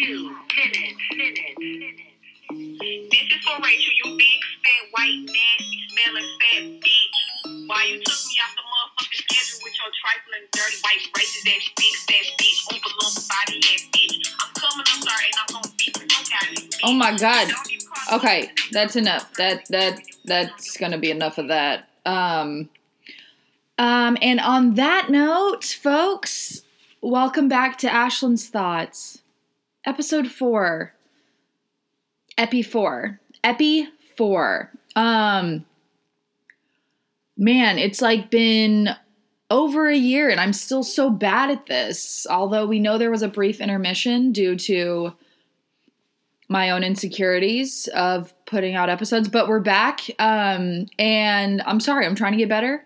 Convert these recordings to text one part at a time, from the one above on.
two minutes, minutes, minutes. This is for Rachel, you big fat white nasty smelling fat bitch. Why you took me off the motherfucking schedule with your trifling dirty white racist ass big fat bitch, body ass bitch. I'm coming there and I'm gonna beat the fuck out of you. Oh my God. Don't even call me Okay, that's enough. That that that's gonna be enough of that. Um, um, and on that note, folks, welcome back to Ashlyn's Thoughts, episode four, Epi four, Epi four. Um, man, it's like been over a year, and I'm still so bad at this. Although we know there was a brief intermission due to my own insecurities of putting out episodes, but we're back. Um, and I'm sorry, I'm trying to get better.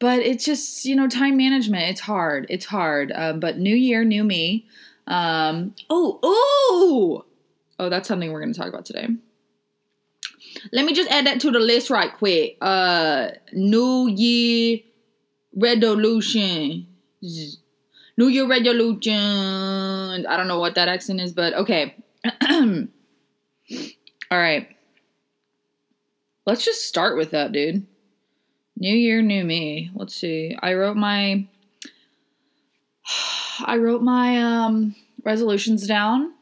But it's just, you know, time management. It's hard. It's hard. Um, but new year, new me. Um, oh, oh, oh, that's something we're going to talk about today. Let me just add that to the list right quick. Uh, new year resolution. New year resolution. I don't know what that accent is, but okay. All right. Let's just start with that, dude. New year, new me. Let's see. I wrote my I wrote my um resolutions down.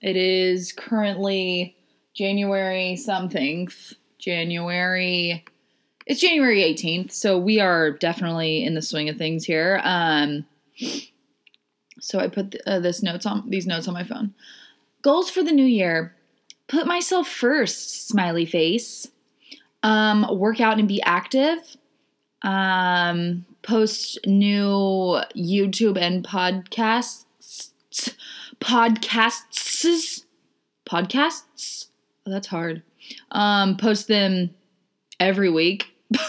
It is currently January something. January it's January 18th, so we are definitely in the swing of things here. Um so I put uh, this notes on these notes on my phone. Goals for the new year. Put myself first, smiley face. Um, work out and be active. Um, post new YouTube and podcasts. Podcasts. Podcasts. Oh, that's hard. Um, post them every week.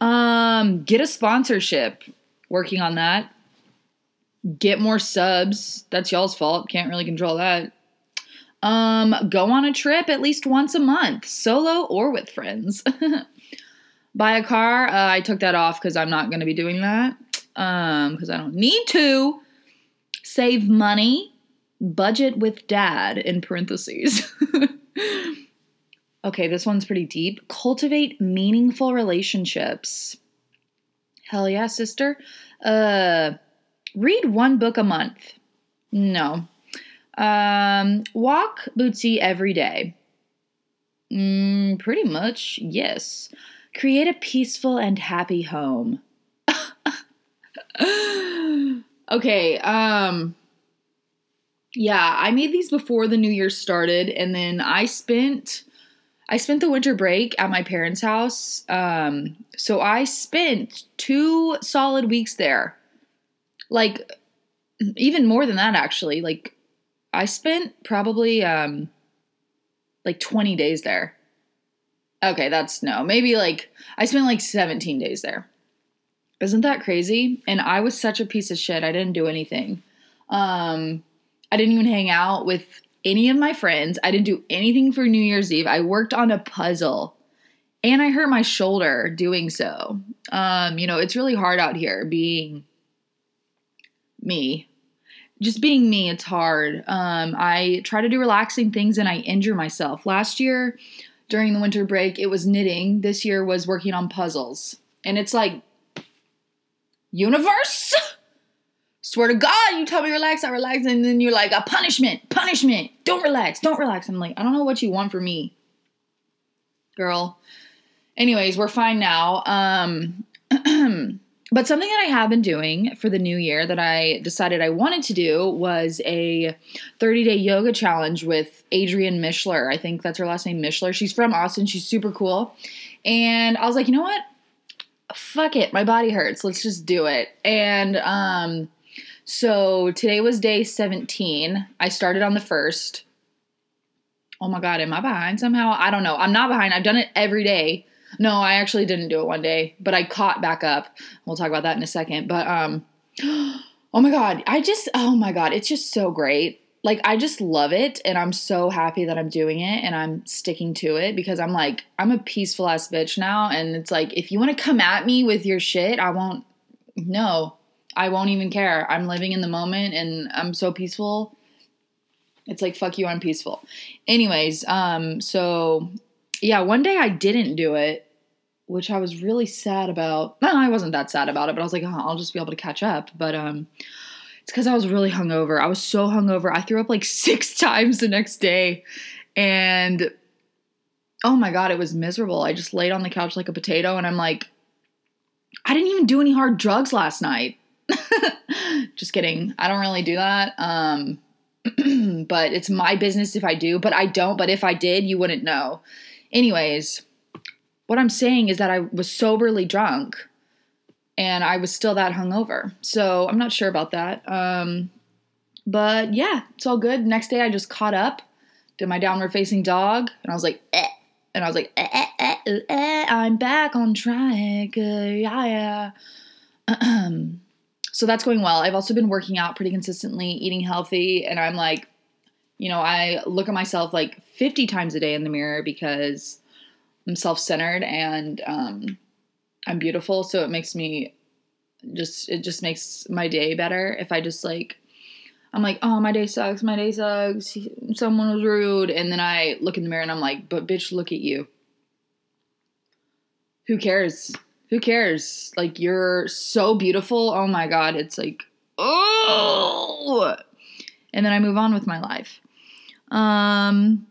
um, get a sponsorship. Working on that get more subs. That's y'all's fault. Can't really control that. Um, go on a trip at least once a month, solo or with friends. Buy a car. Uh, I took that off because I'm not going to be doing that. Um, because I don't need to. Save money. Budget with dad in parentheses. okay, this one's pretty deep. Cultivate meaningful relationships. Hell yeah, sister. Uh, read one book a month. No. Um, walk Bootsy every day. Mm, pretty much, yes. Create a peaceful and happy home. okay, um, yeah, I made these before the new year started, and then I spent I spent the winter break at my parents' house. Um, so I spent two solid weeks there like even more than that actually like i spent probably um like 20 days there. Okay that's no maybe like i spent like 17 days there. Isn't that crazy? And i was such a piece of shit i didn't do anything. Um i didn't even hang out with any of my friends i didn't do anything for new year's eve i worked on a puzzle. And i hurt my shoulder doing so. Um you know it's really hard out here being me. Just being me, it's hard. Um, I try to do relaxing things and I injure myself. Last year, during the winter break, it was knitting. This year was working on puzzles. And it's like, universe? Swear to God, you tell me relax, I relax, and then you're like, a punishment, punishment. Don't relax, don't relax. I'm like, I don't know what you want from me, girl. Anyways, we're fine now. Um, But something that I have been doing for the new year that I decided I wanted to do was a 30 day yoga challenge with Adrienne Mishler. I think that's her last name, Mishler. She's from Austin. She's super cool. And I was like, you know what? Fuck it. My body hurts. Let's just do it. And um, so today was day 17. I started on the first. Oh my God, am I behind somehow? I don't know. I'm not behind. I've done it every day. No, I actually didn't do it one day, but I caught back up. We'll talk about that in a second. But um oh my god, I just oh my god, it's just so great. Like I just love it and I'm so happy that I'm doing it and I'm sticking to it because I'm like I'm a peaceful ass bitch now and it's like if you want to come at me with your shit, I won't no. I won't even care. I'm living in the moment and I'm so peaceful. It's like fuck you, I'm peaceful. Anyways, um, so yeah, one day I didn't do it, which I was really sad about. No, I wasn't that sad about it, but I was like, oh, I'll just be able to catch up. But um, it's because I was really hungover. I was so hungover. I threw up like six times the next day, and oh my god, it was miserable. I just laid on the couch like a potato, and I'm like, I didn't even do any hard drugs last night. just kidding. I don't really do that. Um, but it's my business if I do, but I don't. But if I did, you wouldn't know. Anyways, what I'm saying is that I was soberly drunk and I was still that hungover. So I'm not sure about that. Um, but yeah, it's all good. Next day, I just caught up, did my downward facing dog, and I was like, eh. And I was like, eh, eh, eh, eh, eh I'm back on track. Uh, yeah, yeah. so that's going well. I've also been working out pretty consistently, eating healthy, and I'm like, you know, I look at myself like 50 times a day in the mirror because I'm self centered and um, I'm beautiful. So it makes me just, it just makes my day better if I just like, I'm like, oh, my day sucks. My day sucks. Someone was rude. And then I look in the mirror and I'm like, but bitch, look at you. Who cares? Who cares? Like, you're so beautiful. Oh my God. It's like, oh. And then I move on with my life. Um,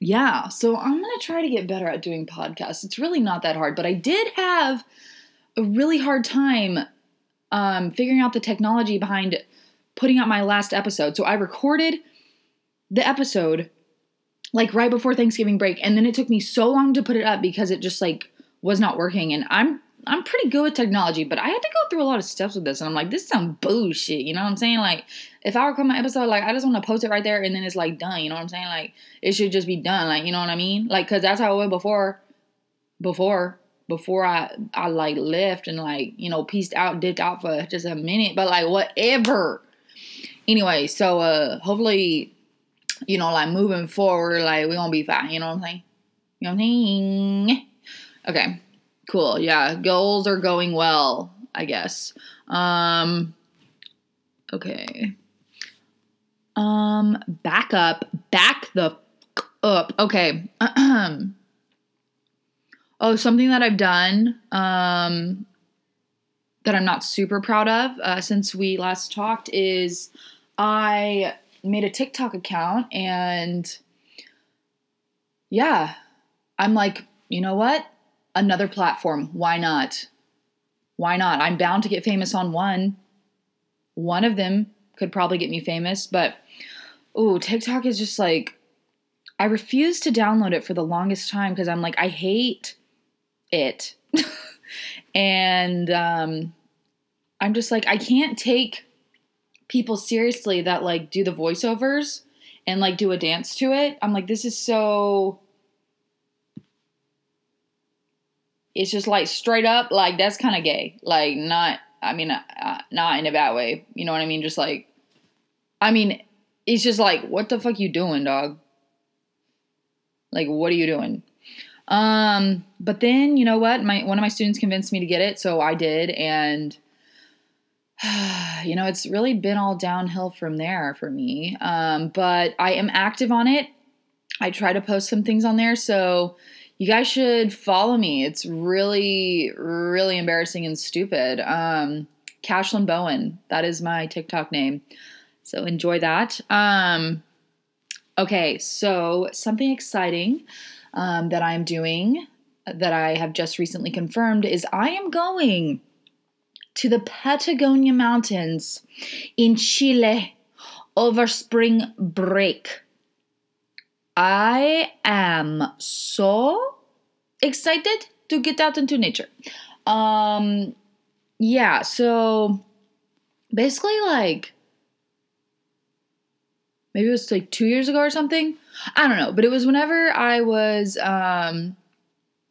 yeah, so I'm going to try to get better at doing podcasts. It's really not that hard, but I did have a really hard time um, figuring out the technology behind putting out my last episode. So I recorded the episode like right before Thanksgiving break, and then it took me so long to put it up because it just like was not working. And I'm I'm pretty good with technology, but I had to go through a lot of steps with this. And I'm like, this is some bullshit. You know what I'm saying? Like, if I record my episode, like, I just want to post it right there and then it's like done. You know what I'm saying? Like, it should just be done. Like, you know what I mean? Like, cause that's how it went before, before, before I, I like left and like, you know, pieced out, dipped out for just a minute, but like, whatever. Anyway, so, uh, hopefully, you know, like moving forward, like, we gonna be fine. You know what I'm saying? You know what I'm saying? Okay. Cool. Yeah, goals are going well, I guess. Um okay. Um back up, back the up. Okay. oh, something that I've done um that I'm not super proud of uh, since we last talked is I made a TikTok account and yeah, I'm like, you know what? Another platform. Why not? Why not? I'm bound to get famous on one. One of them could probably get me famous, but ooh, TikTok is just like I refuse to download it for the longest time because I'm like I hate it. and um I'm just like I can't take people seriously that like do the voiceovers and like do a dance to it. I'm like this is so it's just like straight up like that's kind of gay. Like not i mean uh, uh, not in a bad way. You know what i mean? Just like i mean it's just like what the fuck you doing dog? Like what are you doing? Um but then you know what? My one of my students convinced me to get it so i did and you know it's really been all downhill from there for me. Um but i am active on it. I try to post some things on there so you guys should follow me. It's really, really embarrassing and stupid. Um, Cashlyn Bowen, that is my TikTok name. So enjoy that. Um, okay, so something exciting um, that I'm doing that I have just recently confirmed is I am going to the Patagonia Mountains in Chile over spring break. I am so excited to get out into nature. Um, yeah, so basically, like, maybe it was like two years ago or something. I don't know, but it was whenever I was um,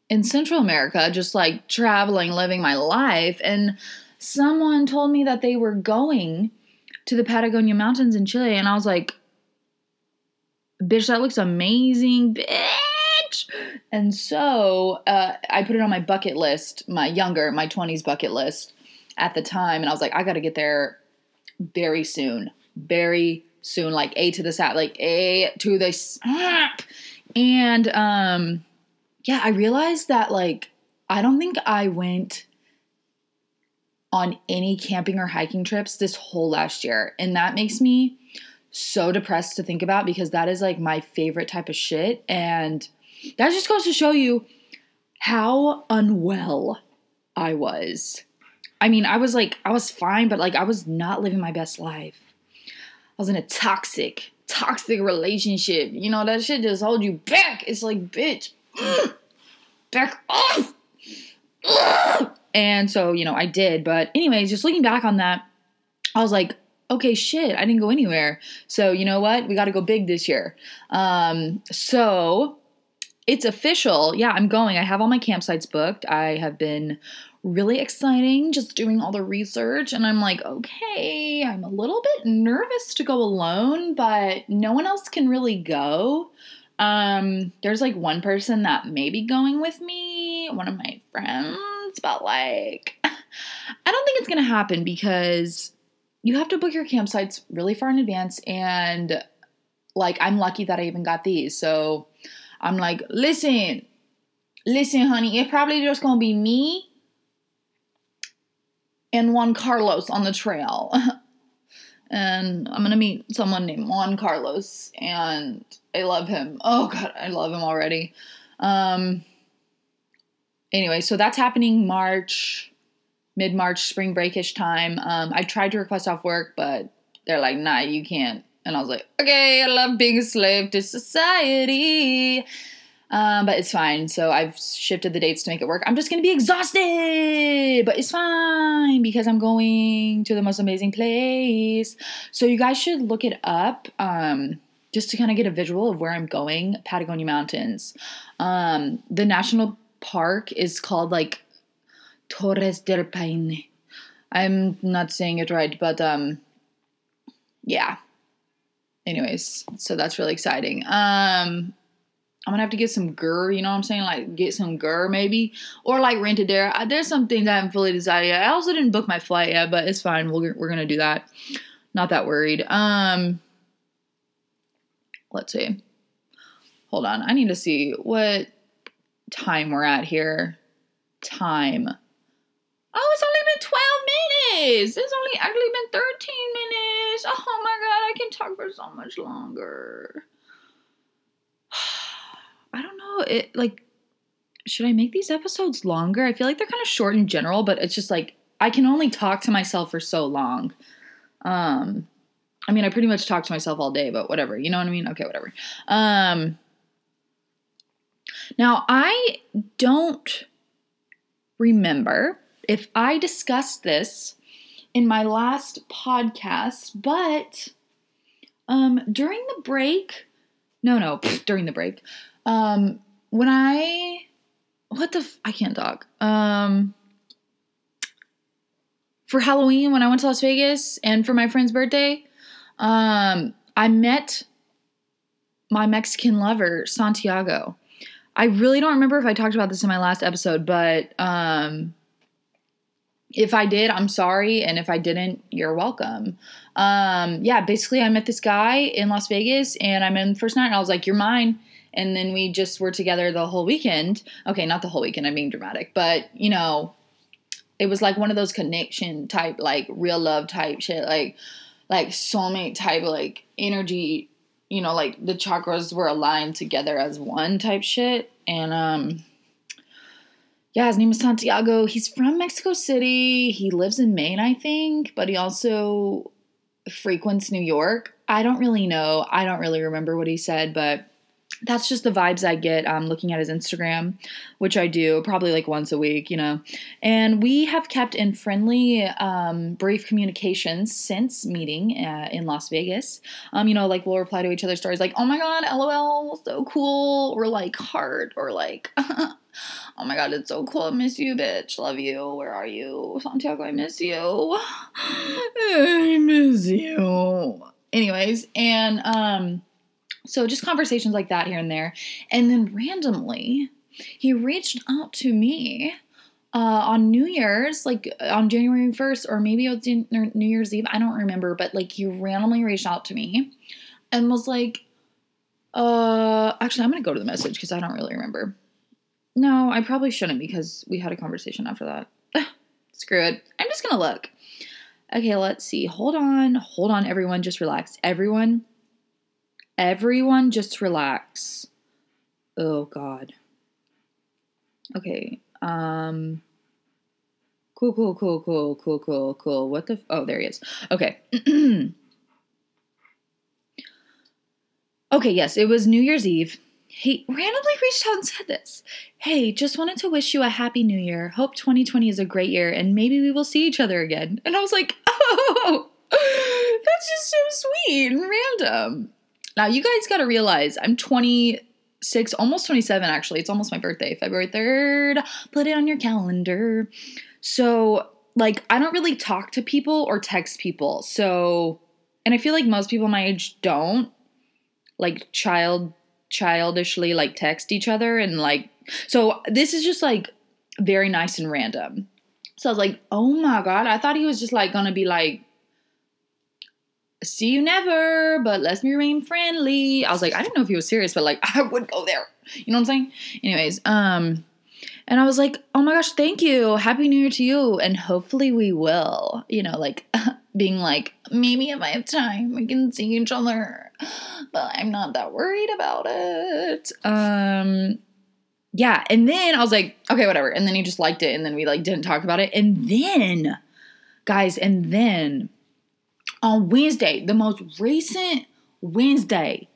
in Central America, just like traveling, living my life, and someone told me that they were going to the Patagonia Mountains in Chile, and I was like, bitch, that looks amazing, bitch. And so uh, I put it on my bucket list, my younger, my 20s bucket list. at the time, and I was like, I got to get there very soon, very soon, like A to the side, like A to the snap. And um, yeah, I realized that like I don't think I went on any camping or hiking trips this whole last year, and that makes me so depressed to think about because that is like my favorite type of shit, and that just goes to show you how unwell I was. I mean, I was like, I was fine, but like, I was not living my best life. I was in a toxic, toxic relationship. You know, that shit just hold you back. It's like, bitch, back off. And so, you know, I did. But, anyways, just looking back on that, I was like, okay, shit, I didn't go anywhere. So, you know what? We got to go big this year. Um, so, it's official. Yeah, I'm going. I have all my campsites booked. I have been really exciting just doing all the research and I'm like, okay, I'm a little bit nervous to go alone, but no one else can really go. Um there's like one person that may be going with me, one of my friends, but like I don't think it's going to happen because you have to book your campsites really far in advance and like I'm lucky that I even got these. So I'm like, listen, listen, honey, it's probably just gonna be me and Juan Carlos on the trail. and I'm gonna meet someone named Juan Carlos, and I love him. Oh god, I love him already. Um anyway, so that's happening March, mid March, spring breakish time. Um, I tried to request off work, but they're like, nah, you can't. And I was like, okay, I love being a slave to society. Um, but it's fine. So I've shifted the dates to make it work. I'm just gonna be exhausted, but it's fine because I'm going to the most amazing place. So you guys should look it up. Um, just to kind of get a visual of where I'm going, Patagonia Mountains. Um, the national park is called like Torres del Paine. I'm not saying it right, but um, yeah, anyways, so that's really exciting. Um, I'm gonna have to get some gur, you know what I'm saying? Like get some gur maybe, or like rent it there. I, there's some things I haven't fully decided yet. I also didn't book my flight yet, but it's fine. We're we're gonna do that. Not that worried. Um, let's see. Hold on. I need to see what time we're at here. Time. Oh, it's only been 12 minutes. It's only actually been 13 minutes. Oh my god, I can talk for so much longer. I don't know. It like should I make these episodes longer? I feel like they're kind of short in general, but it's just like I can only talk to myself for so long. Um I mean, I pretty much talk to myself all day, but whatever. You know what I mean? Okay, whatever. Um Now, I don't remember if I discussed this in my last podcast, but um during the break, no, no, during the break. Um, when I, what the, I can't talk. Um, for Halloween, when I went to Las Vegas and for my friend's birthday, um, I met my Mexican lover, Santiago. I really don't remember if I talked about this in my last episode, but um, if I did, I'm sorry. And if I didn't, you're welcome. Um, yeah, basically, I met this guy in Las Vegas and I met him the first night and I was like, You're mine. And then we just were together the whole weekend. Okay, not the whole weekend, I'm being dramatic, but you know, it was like one of those connection type, like real love type shit, like like soulmate type, like energy, you know, like the chakras were aligned together as one type shit. And um yeah, his name is Santiago. He's from Mexico City. He lives in Maine, I think, but he also frequents New York. I don't really know. I don't really remember what he said, but that's just the vibes I get um, looking at his Instagram, which I do probably like once a week, you know. And we have kept in friendly, um, brief communications since meeting uh, in Las Vegas. Um, you know, like we'll reply to each other's stories like, oh my god, lol, so cool, or like heart, or like, oh my god, it's so cool, I miss you, bitch, love you, where are you? Santiago, I miss you. I miss you. Anyways, and, um, so just conversations like that here and there. And then randomly, he reached out to me uh, on New Year's, like on January 1st, or maybe it was New Year's Eve, I don't remember, but like he randomly reached out to me and was like, uh, actually, I'm gonna go to the message because I don't really remember. No, I probably shouldn't because we had a conversation after that. Screw it. I'm just gonna look. Okay, let's see. Hold on. Hold on, everyone. Just relax. Everyone, everyone, just relax. Oh, God. Okay. Um. Cool, cool, cool, cool, cool, cool, cool. What the? F- oh, there he is. Okay. okay, yes, it was New Year's Eve. He randomly reached out and said this. Hey, just wanted to wish you a happy new year. Hope 2020 is a great year and maybe we will see each other again. And I was like, oh, that's just so sweet and random. Now, you guys got to realize I'm 26, almost 27 actually. It's almost my birthday, February 3rd. Put it on your calendar. So, like, I don't really talk to people or text people. So, and I feel like most people my age don't like child childishly like text each other and like so this is just like very nice and random. So I was like, "Oh my god, I thought he was just like going to be like see you never, but let's remain friendly." I was like, I didn't know if he was serious, but like I would go there. You know what I'm saying? Anyways, um and I was like, "Oh my gosh, thank you. Happy New Year to you and hopefully we will." You know, like being like, "Maybe if I have time, we can see each other." But I'm not that worried about it. Um yeah, and then I was like, okay, whatever. And then he just liked it, and then we like didn't talk about it. And then, guys, and then on Wednesday, the most recent Wednesday,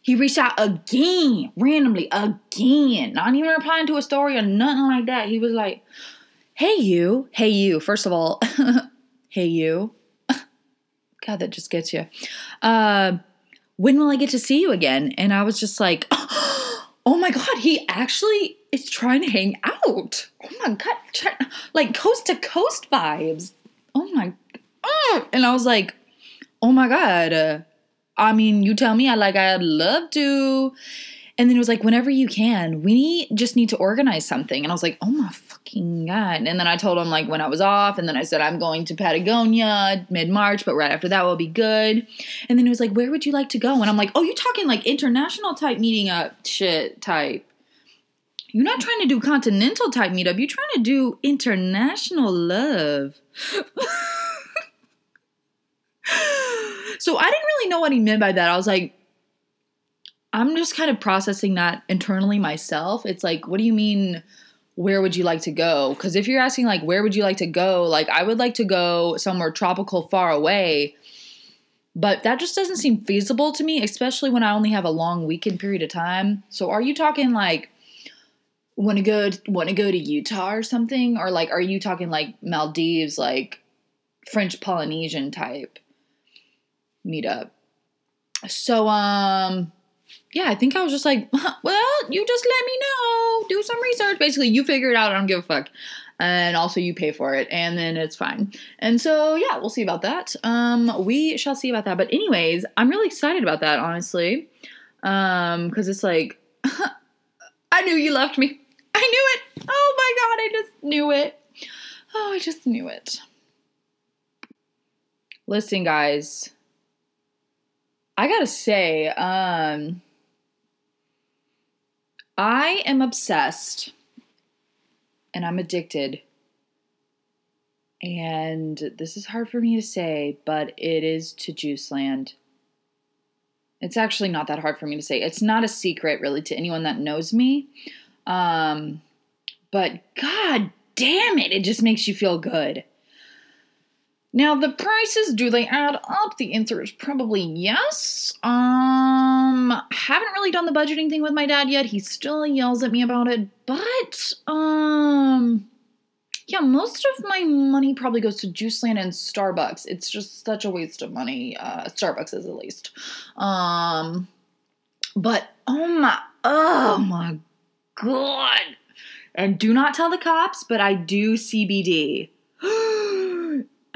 he reached out again, randomly, again, not even replying to a story or nothing like that. He was like, hey, you, hey, you. First of all, hey, you. God, that just gets you. Uh, when will I get to see you again? And I was just like, oh my God, he actually is trying to hang out. Oh my God, like coast to coast vibes. Oh my, oh. and I was like, oh my God. Uh, I mean, you tell me, I like, I'd love to. And then it was like, whenever you can, we need, just need to organize something. And I was like, oh my fucking God. And then I told him like when I was off. And then I said, I'm going to Patagonia mid March, but right after that will be good. And then he was like, where would you like to go? And I'm like, oh, you're talking like international type meeting up shit type. You're not trying to do continental type meetup. You're trying to do international love. so I didn't really know what he meant by that. I was like, I'm just kind of processing that internally myself. It's like, what do you mean? Where would you like to go? Because if you're asking, like, where would you like to go? Like, I would like to go somewhere tropical far away. But that just doesn't seem feasible to me, especially when I only have a long weekend period of time. So, are you talking like want to go want to go to Utah or something, or like are you talking like Maldives, like French Polynesian type meetup? So, um, yeah, I think I was just like, well, you just let me know, do some research. Basically, you figure it out. I don't give a fuck. And also, you pay for it, and then it's fine. And so, yeah, we'll see about that. Um, we shall see about that. But anyways, I'm really excited about that, honestly, um, because it's like, I knew you left me. I knew it. Oh my god, I just knew it. Oh, I just knew it. Listen, guys. I gotta say, um, I am obsessed and I'm addicted. And this is hard for me to say, but it is to Juiceland. It's actually not that hard for me to say. It's not a secret, really, to anyone that knows me. Um, but god damn it, it just makes you feel good. Now, the prices, do they add up? The answer is probably yes. Um, haven't really done the budgeting thing with my dad yet. He still yells at me about it, but um yeah, most of my money probably goes to Juiceland and Starbucks. It's just such a waste of money. Uh, Starbucks is at least. Um, but oh my, oh my god! And do not tell the cops, but I do CBD.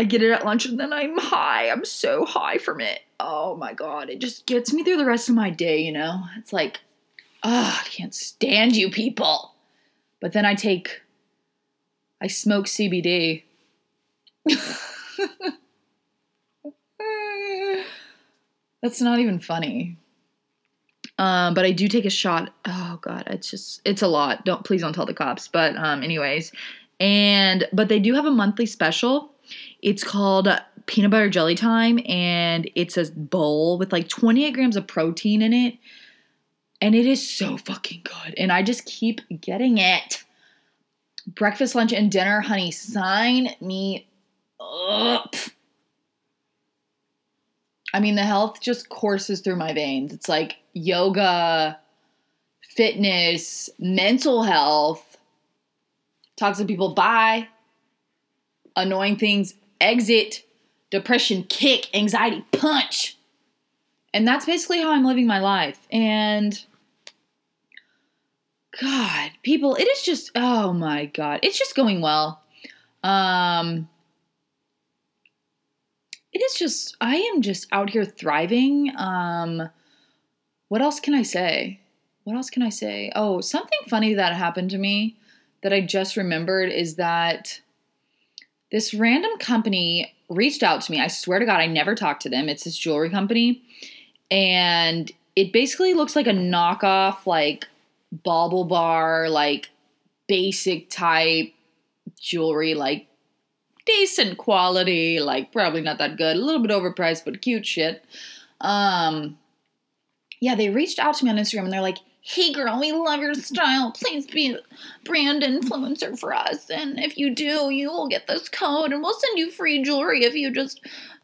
I get it at lunch and then I'm high. I'm so high from it. Oh my god, it just gets me through the rest of my day, you know? It's like, oh, I can't stand you people. But then I take I smoke CBD. That's not even funny. Um, but I do take a shot. Oh god, it's just it's a lot. Don't please don't tell the cops. But um, anyways, and but they do have a monthly special. It's called peanut butter jelly time, and it's a bowl with like 28 grams of protein in it, and it is so fucking good. And I just keep getting it. Breakfast, lunch, and dinner, honey. Sign me up. I mean, the health just courses through my veins. It's like yoga, fitness, mental health, toxic people bye, annoying things exit, depression kick, anxiety punch. And that's basically how I'm living my life. And God, people, it is just oh my god, it's just going well. Um it is just I am just out here thriving. Um what else can I say? What else can I say? Oh, something funny that happened to me that I just remembered is that this random company reached out to me. I swear to God, I never talked to them. It's this jewelry company. And it basically looks like a knockoff, like BaubleBar, like basic type jewelry, like decent quality, like probably not that good, a little bit overpriced, but cute shit. Um, yeah, they reached out to me on Instagram and they're like, hey girl, we love your style. Please be a brand influencer for us. And if you do, you will get this code and we'll send you free jewelry if you just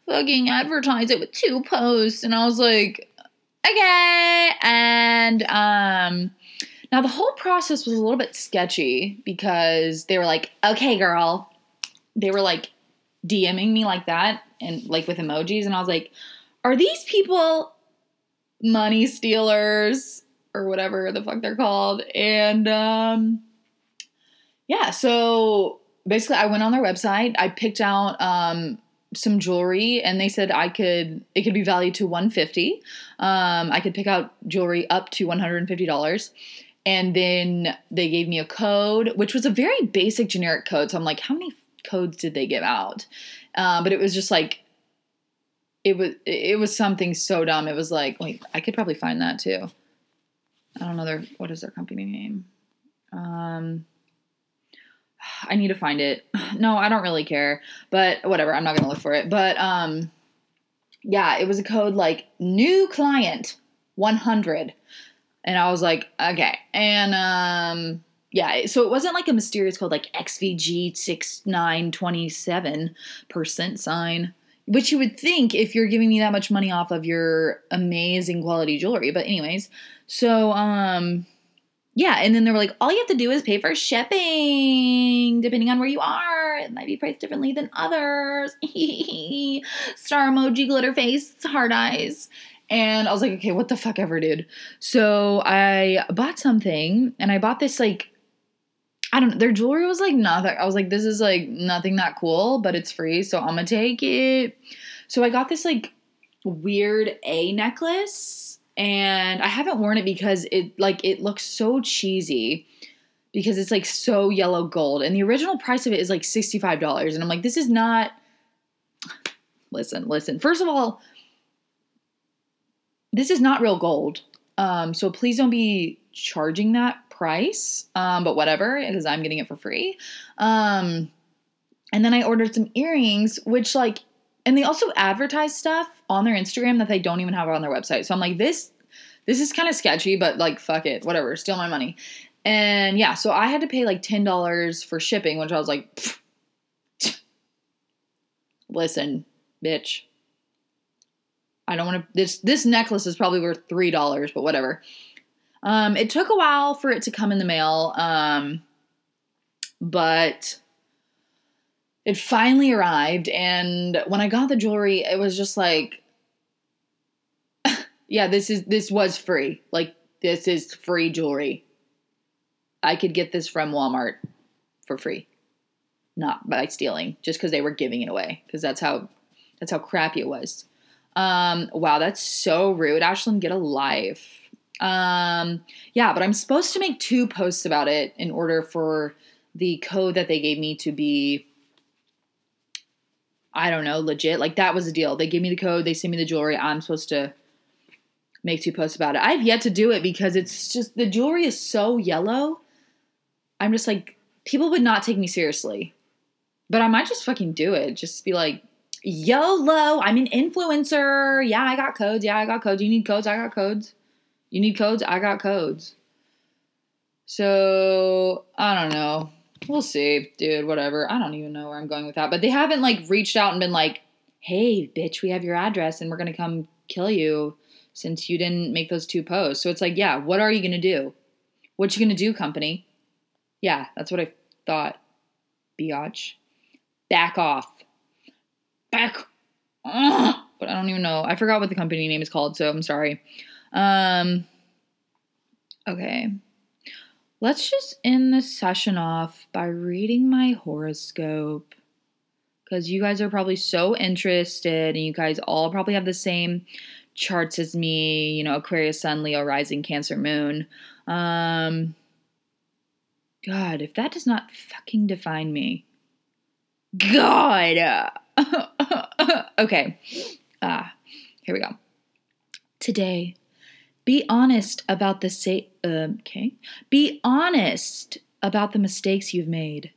fucking advertise it with two posts. And I was like, okay. And um now the whole process was a little bit sketchy because they were like, okay, girl. They were like DMing me like that and like with emojis. And I was like, are these people money stealers or whatever the fuck they're called. And um, yeah, so basically, I went on their website. I picked out um, some jewelry, and they said I could it could be valued to 150. Um, I could pick out jewelry up to 150 dollars. And then they gave me a code, which was a very basic generic code. So I'm like, how many codes did they give out? Uh, but it was just like it was it was something so dumb. It was like, wait, I could probably find that too. I don't know their what is their company name. Um, I need to find it. No, I don't really care, but whatever. I'm not gonna look for it. But um, yeah, it was a code like new client 100, and I was like, okay, and um. Yeah, so it wasn't like a mysterious code like XVG6927 percent sign which you would think if you're giving me that much money off of your amazing quality jewelry. But anyways, so um yeah, and then they were like, all you have to do is pay for shipping, depending on where you are. It might be priced differently than others. Star emoji, glitter face, hard eyes. And I was like, okay, what the fuck ever, dude. So I bought something, and I bought this like I don't know. Their jewelry was like nothing. I was like, this is like nothing that cool, but it's free, so I'm gonna take it. So I got this like weird A necklace, and I haven't worn it because it like it looks so cheesy because it's like so yellow gold, and the original price of it is like sixty five dollars, and I'm like, this is not. Listen, listen. First of all, this is not real gold. Um, so please don't be charging that price, um, but whatever, because I'm getting it for free. Um, and then I ordered some earrings, which like, and they also advertise stuff on their Instagram that they don't even have on their website. So I'm like, this, this is kind of sketchy, but like, fuck it, whatever, steal my money. And yeah, so I had to pay like ten dollars for shipping, which I was like, listen, bitch. I don't want to. This this necklace is probably worth three dollars, but whatever. Um, it took a while for it to come in the mail, um, but it finally arrived. And when I got the jewelry, it was just like, yeah, this is this was free. Like this is free jewelry. I could get this from Walmart for free, not by stealing, just because they were giving it away. Because that's how that's how crappy it was. Um, wow, that's so rude, Ashlyn. Get a life. Um, yeah, but I'm supposed to make two posts about it in order for the code that they gave me to be I don't know, legit. Like that was the deal. They gave me the code, they sent me the jewelry. I'm supposed to make two posts about it. I've yet to do it because it's just the jewelry is so yellow. I'm just like people would not take me seriously. But I might just fucking do it. Just be like, YOLO, I'm an influencer. Yeah, I got codes. Yeah, I got codes. You need codes? I got codes. You need codes? I got codes. So, I don't know. We'll see, dude, whatever. I don't even know where I'm going with that. But they haven't like reached out and been like, hey, bitch, we have your address and we're to come kill you since you didn't make those two posts. So it's like, yeah, what are you to do? What you to do, company? Yeah, that's what I thought. Biatch. Back off. Back. Ugh. But I don't even know. I forgot what the company name is called, so I'm sorry. Um, okay. Let's just end this session off by reading my horoscope. Because you guys are probably so interested, and you guys all probably have the same charts as me, you know, Aquarius, Sun, Leo, Rising, Cancer, Moon. Um, God, if that does not fucking define me. God! okay. Ah, here we go. Today, be honest about the say. Uh, okay. Be honest about the mistakes you've made.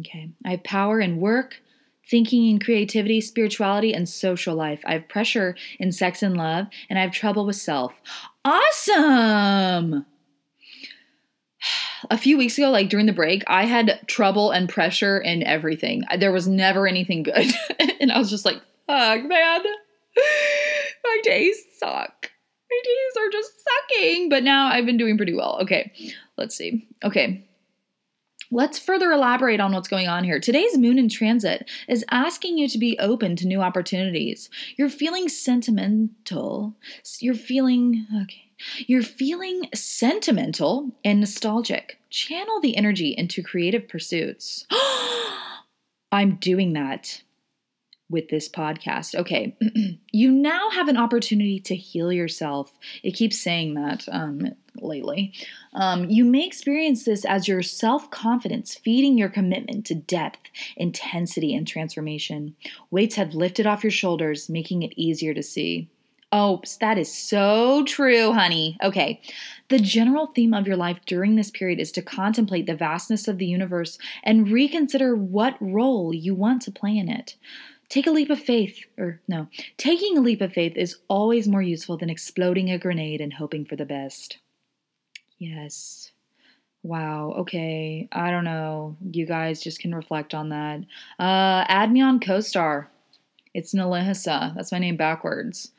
Okay. I have power in work, thinking and creativity, spirituality, and social life. I have pressure in sex and love, and I have trouble with self. Awesome! A few weeks ago, like during the break, I had trouble and pressure in everything. There was never anything good. and I was just like, fuck, man. My days suck. Are just sucking. But now I've been doing pretty well. Okay, let's see. Okay. Let's further elaborate on what's going on here. Today's moon in transit is asking you to be open to new opportunities. You're feeling sentimental. You're feeling, okay. You're feeling sentimental and nostalgic. Channel the energy into creative pursuits. I'm doing that with this podcast. Okay, you now have an opportunity to heal yourself. It keeps saying that um, lately. Um, you may experience this as your self confidence feeding your commitment to depth, intensity, and transformation. Weights have lifted off your shoulders, making it easier to see. Oh, that is so true, honey. Okay. The general theme of your life during this period is to contemplate the vastness of the universe and reconsider what role you want to play in it. Take a leap of faith, or no, taking a leap of faith is always more useful than exploding a grenade and hoping for the best. Yes. Wow. Okay. I don't know. You guys just can reflect on that. Uh, add me on CoStar. It's Nalihisa. That's my name backwards.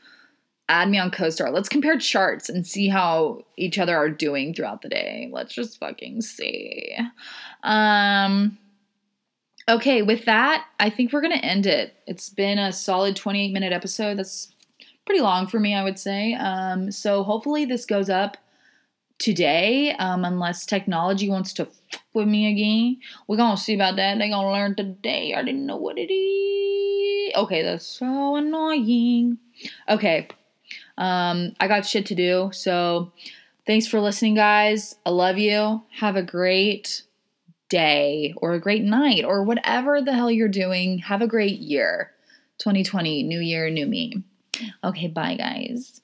Add me on CoStar. Let's compare charts and see how each other are doing throughout the day. Let's just fucking see. Um. Okay, with that, I think we're going to end it. It's been a solid 28 minute episode. That's pretty long for me, I would say. Um, so hopefully this goes up today, um, unless technology wants to f- with me again. We're going to see about that. They're going to learn today. I didn't know what it is. Okay, that's so annoying. Okay, um, I got shit to do. So thanks for listening, guys. I love you. Have a great day or a great night or whatever the hell you're doing. Have a great year. 2020, new year, new me. Okay, bye, guys.